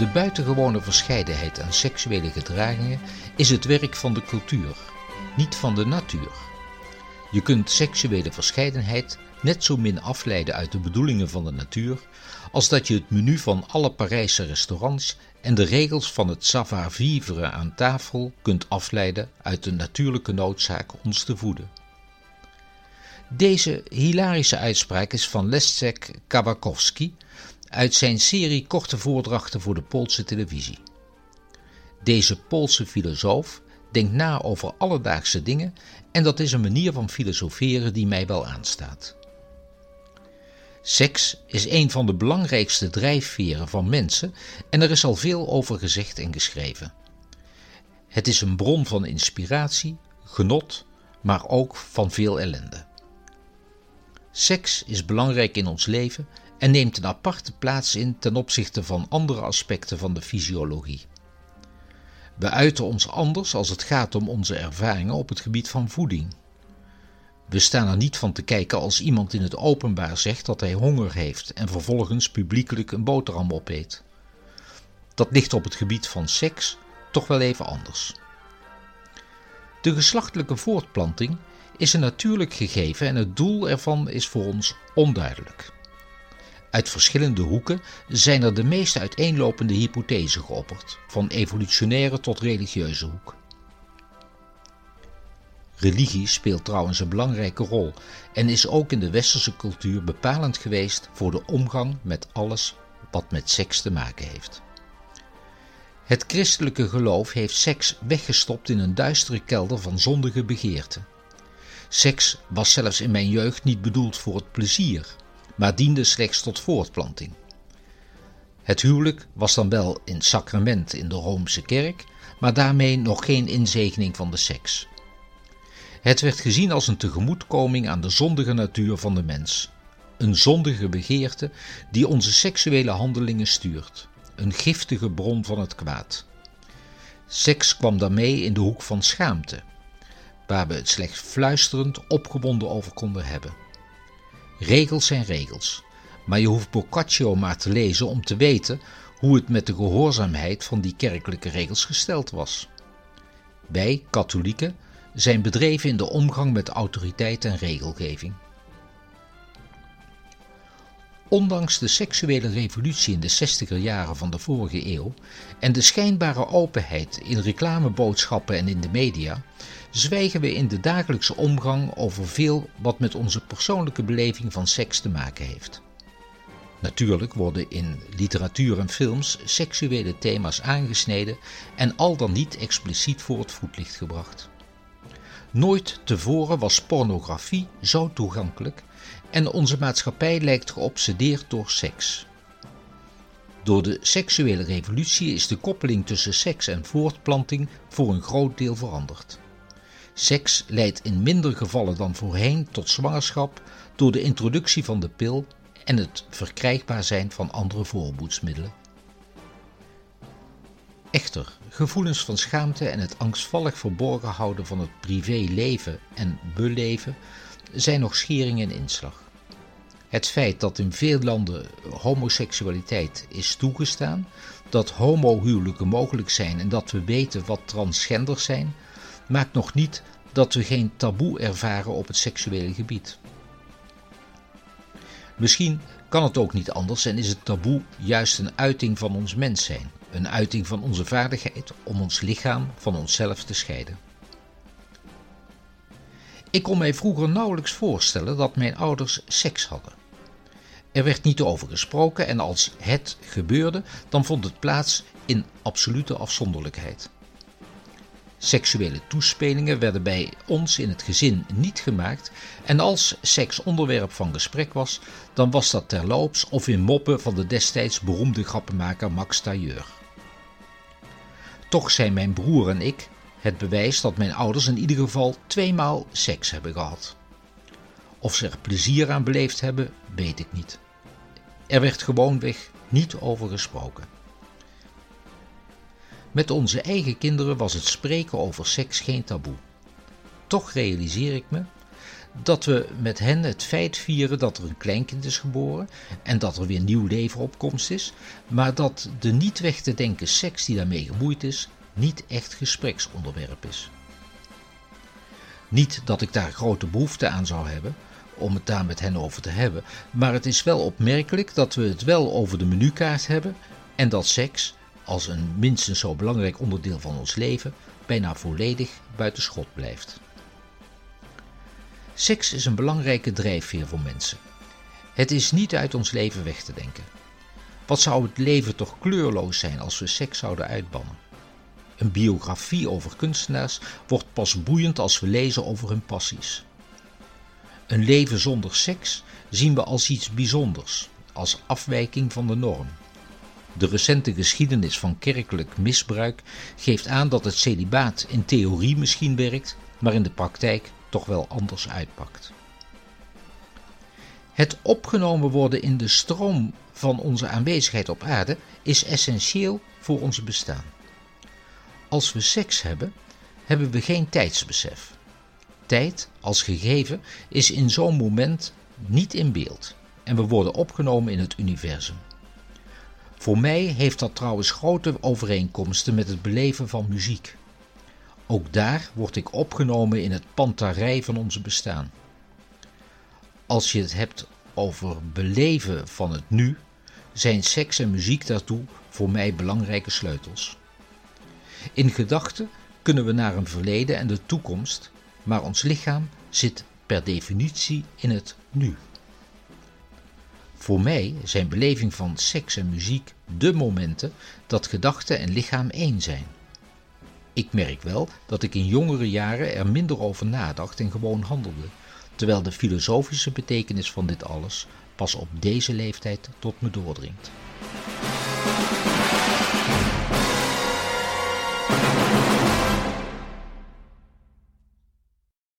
De buitengewone verscheidenheid aan seksuele gedragingen is het werk van de cultuur, niet van de natuur. Je kunt seksuele verscheidenheid net zo min afleiden uit de bedoelingen van de natuur als dat je het menu van alle Parijse restaurants en de regels van het savoir-vivre aan tafel kunt afleiden uit de natuurlijke noodzaak ons te voeden. Deze hilarische uitspraak is van Leszek Kawakowski uit zijn serie korte voordrachten voor de Poolse televisie. Deze Poolse filosoof denkt na over alledaagse dingen en dat is een manier van filosoferen die mij wel aanstaat. Seks is een van de belangrijkste drijfveren van mensen en er is al veel over gezegd en geschreven. Het is een bron van inspiratie, genot, maar ook van veel ellende. Seks is belangrijk in ons leven en neemt een aparte plaats in ten opzichte van andere aspecten van de fysiologie. We uiten ons anders als het gaat om onze ervaringen op het gebied van voeding. We staan er niet van te kijken als iemand in het openbaar zegt dat hij honger heeft en vervolgens publiekelijk een boterham opeet. Dat ligt op het gebied van seks toch wel even anders. De geslachtelijke voortplanting is een natuurlijk gegeven en het doel ervan is voor ons onduidelijk. Uit verschillende hoeken zijn er de meest uiteenlopende hypothesen geopperd, van evolutionaire tot religieuze hoek. Religie speelt trouwens een belangrijke rol en is ook in de westerse cultuur bepalend geweest voor de omgang met alles wat met seks te maken heeft. Het christelijke geloof heeft seks weggestopt in een duistere kelder van zondige begeerten. Seks was zelfs in mijn jeugd niet bedoeld voor het plezier, maar diende slechts tot voortplanting. Het huwelijk was dan wel in sacrament in de Roomse kerk, maar daarmee nog geen inzegening van de seks. Het werd gezien als een tegemoetkoming aan de zondige natuur van de mens. Een zondige begeerte die onze seksuele handelingen stuurt. Een giftige bron van het kwaad. Seks kwam daarmee in de hoek van schaamte, waar we het slechts fluisterend opgewonden over konden hebben. Regels zijn regels, maar je hoeft Boccaccio maar te lezen om te weten hoe het met de gehoorzaamheid van die kerkelijke regels gesteld was. Wij, katholieken, zijn bedreven in de omgang met autoriteit en regelgeving. Ondanks de seksuele revolutie in de 60er jaren van de vorige eeuw en de schijnbare openheid in reclameboodschappen en in de media, zwijgen we in de dagelijkse omgang over veel wat met onze persoonlijke beleving van seks te maken heeft. Natuurlijk worden in literatuur en films seksuele thema's aangesneden en al dan niet expliciet voor het voetlicht gebracht. Nooit tevoren was pornografie zo toegankelijk en onze maatschappij lijkt geobsedeerd door seks. Door de seksuele revolutie is de koppeling tussen seks en voortplanting voor een groot deel veranderd. Seks leidt in minder gevallen dan voorheen tot zwangerschap door de introductie van de pil en het verkrijgbaar zijn van andere voorboedsmiddelen. Echter, gevoelens van schaamte en het angstvallig verborgen houden van het privéleven en beleven zijn nog schering en inslag. Het feit dat in veel landen homoseksualiteit is toegestaan, dat homohuwelijken mogelijk zijn en dat we weten wat transgenders zijn, maakt nog niet dat we geen taboe ervaren op het seksuele gebied. Misschien kan het ook niet anders en is het taboe juist een uiting van ons mens zijn, een uiting van onze vaardigheid om ons lichaam van onszelf te scheiden. Ik kon mij vroeger nauwelijks voorstellen dat mijn ouders seks hadden. Er werd niet over gesproken en als het gebeurde, dan vond het plaats in absolute afzonderlijkheid. Seksuele toespelingen werden bij ons in het gezin niet gemaakt en als seks onderwerp van gesprek was, dan was dat terloops of in moppen van de destijds beroemde grappenmaker Max Tailleur. Toch zijn mijn broer en ik het bewijs dat mijn ouders in ieder geval tweemaal seks hebben gehad. Of ze er plezier aan beleefd hebben, weet ik niet. Er werd gewoonweg niet over gesproken. Met onze eigen kinderen was het spreken over seks geen taboe. Toch realiseer ik me dat we met hen het feit vieren dat er een kleinkind is geboren en dat er weer nieuw leven op komst is, maar dat de niet weg te denken seks die daarmee gemoeid is, niet echt gespreksonderwerp is. Niet dat ik daar grote behoefte aan zou hebben om het daar met hen over te hebben, maar het is wel opmerkelijk dat we het wel over de menukaart hebben en dat seks, als een minstens zo belangrijk onderdeel van ons leven, bijna volledig buiten schot blijft. Seks is een belangrijke drijfveer voor mensen. Het is niet uit ons leven weg te denken. Wat zou het leven toch kleurloos zijn als we seks zouden uitbannen? Een biografie over kunstenaars wordt pas boeiend als we lezen over hun passies. Een leven zonder seks zien we als iets bijzonders, als afwijking van de norm. De recente geschiedenis van kerkelijk misbruik geeft aan dat het celibaat in theorie misschien werkt, maar in de praktijk toch wel anders uitpakt. Het opgenomen worden in de stroom van onze aanwezigheid op aarde is essentieel voor ons bestaan. Als we seks hebben, hebben we geen tijdsbesef. Tijd als gegeven is in zo'n moment niet in beeld en we worden opgenomen in het universum. Voor mij heeft dat trouwens grote overeenkomsten met het beleven van muziek. Ook daar word ik opgenomen in het pantarij van onze bestaan. Als je het hebt over beleven van het nu, zijn seks en muziek daartoe voor mij belangrijke sleutels. In gedachten kunnen we naar een verleden en de toekomst, maar ons lichaam zit per definitie in het nu. Voor mij zijn beleving van seks en muziek de momenten dat gedachte en lichaam één zijn. Ik merk wel dat ik in jongere jaren er minder over nadacht en gewoon handelde, terwijl de filosofische betekenis van dit alles pas op deze leeftijd tot me doordringt.